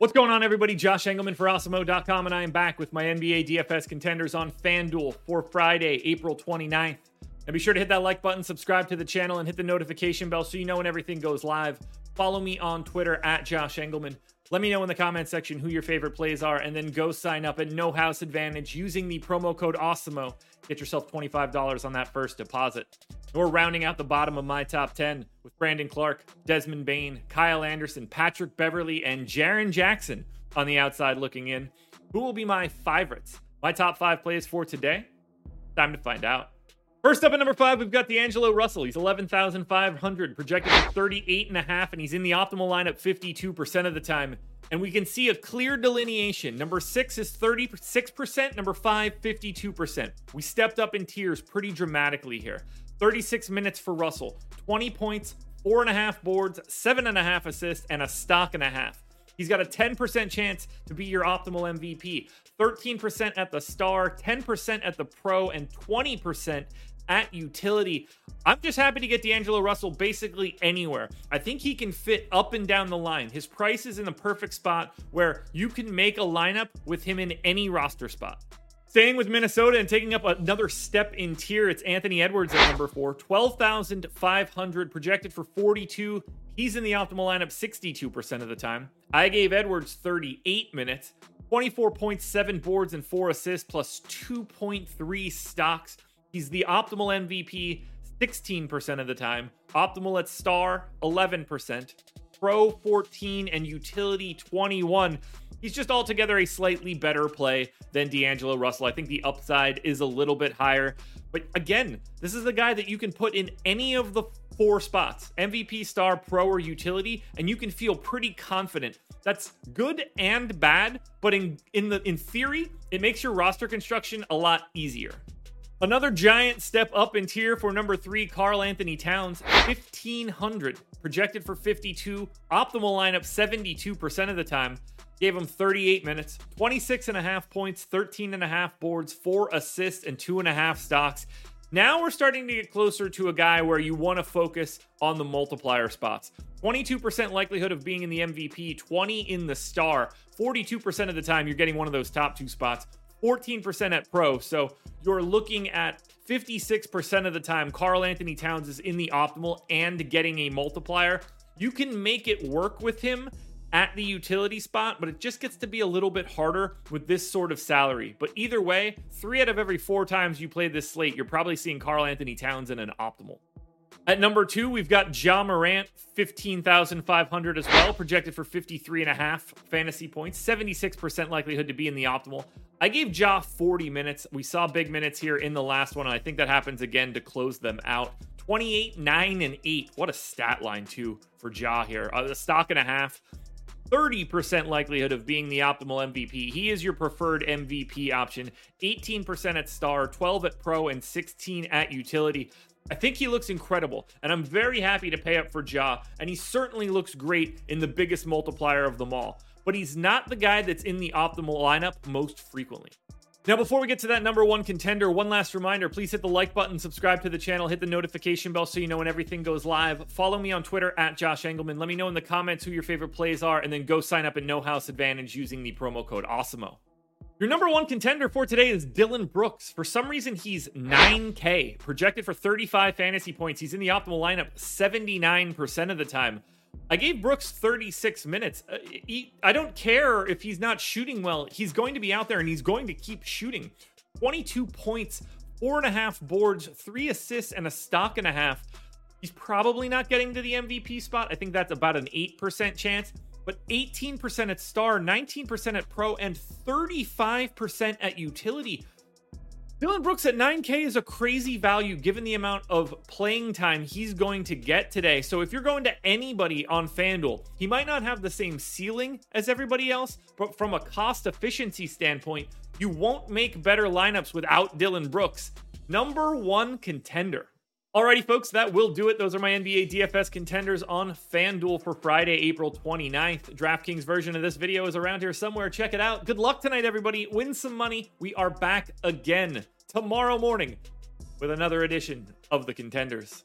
What's going on, everybody? Josh Engleman for Awesemo.com, and I am back with my NBA DFS contenders on FanDuel for Friday, April 29th. And be sure to hit that like button, subscribe to the channel, and hit the notification bell so you know when everything goes live. Follow me on Twitter at Josh Engleman. Let me know in the comment section who your favorite plays are, and then go sign up at No House Advantage using the promo code AWESEMO. Get yourself $25 on that first deposit. We're rounding out the bottom of my top 10 with Brandon Clarke, Desmond Bane, Kyle Anderson, Patrick Beverley, and Jaren Jackson on the outside looking in. Who will be my favorites? My top five plays for today? Time to find out. First up at number five, we've got D'Angelo Russell. He's 11,500, projected for 38 and a half, and he's in the optimal lineup 52% of the time. And we can see a clear delineation. Number six is 36%, number five, 52%. We stepped up in tiers pretty dramatically here. 36 minutes for Russell, 20 points, four and a half boards, seven and a half assists, and a stock and a half. He's got a 10% chance to be your optimal MVP, 13% at the star, 10% at the pro, and 20% at utility. I'm just happy to get D'Angelo Russell basically anywhere. I think he can fit up and down the line. His price is in the perfect spot where you can make a lineup with him in any roster spot. Staying with Minnesota and taking up another step in tier, it's Anthony Edwards at number four, 12,500, projected for 42. He's in the optimal lineup 62% of the time. I gave Edwards 38 minutes, 24.7 boards and four assists, plus 2.3 stocks. He's the optimal MVP 16% of the time, optimal at star 11%, pro 14, and utility 21 he's just altogether a slightly better play than D'Angelo Russell. I think the upside is a little bit higher. But again, this is a guy that you can put in any of the four spots MVP, star, pro, or utility, and you can feel pretty confident. That's good and bad, but in in the in theory, it makes your roster construction a lot easier. Another giant step up in tier for number three, Karl-Anthony Towns, 1500, projected for 52, optimal lineup 72% of the time. Gave him 38 minutes, 26 and a half points, 13 and a half boards, four assists, and two and a half stocks. Now we're starting to get closer to a guy where you want to focus on the multiplier spots. 22% likelihood of being in the MVP, 20 in the star. 42% of the time you're getting one of those top two spots. 14% at pro. So you're looking at 56% of the time Karl-Anthony Towns is in the optimal and getting a multiplier. You can make it work with him at the utility spot, but it just gets to be a little bit harder with this sort of salary. But either way, three out of every four times you play this slate, you're probably seeing Karl-Anthony Towns in an optimal. At number two, we've got Ja Morant, 15,500 as well, projected for 53 and a half fantasy points, 76% likelihood to be in the optimal. I gave Ja 40 minutes. We saw big minutes here in the last one, and I think that happens again to close them out. 28, 9, and 8. What a stat line, too, for Ja here. A stock and a half. 30% likelihood of being the optimal MVP. He is your preferred MVP option. 18% at star, 12 at pro, and 16 at utility. I think he looks incredible, and I'm very happy to pay up for Ja, and he certainly looks great in the biggest multiplier of them all. But he's not the guy that's in the optimal lineup most frequently. Now, before we get to that number one contender, one last reminder please hit the like button, subscribe to the channel, hit the notification bell so you know when everything goes live. Follow me on Twitter at Josh Engleman. Let me know in the comments who your favorite plays are, and then go sign up in No House Advantage using the promo code AWESEMO. Your number one contender for today is Dillon Brooks. For some reason, he's 9K, projected for 35 fantasy points. He's in the optimal lineup 79% of the time. I gave Brooks 36 minutes. Uh, he, I don't care if he's not shooting well. He's going to be out there and he's going to keep shooting. 22 points, four and a half boards, three assists, and a stock and a half. He's probably not getting to the MVP spot. I think that's about an 8% chance. But 18% at star, 19% at pro, and 35% at utility. Dillon Brooks at 9K is a crazy value given the amount of playing time he's going to get today. So if you're going to anybody on FanDuel, he might not have the same ceiling as everybody else, but from a cost efficiency standpoint, you won't make better lineups without Dillon Brooks. Number one contender. Alrighty, folks, that will do it. Those are my NBA DFS contenders on FanDuel for Friday, April 29th. DraftKings version of this video is around here somewhere. Check it out. Good luck tonight, everybody. Win some money. We are back again tomorrow morning with another edition of the contenders.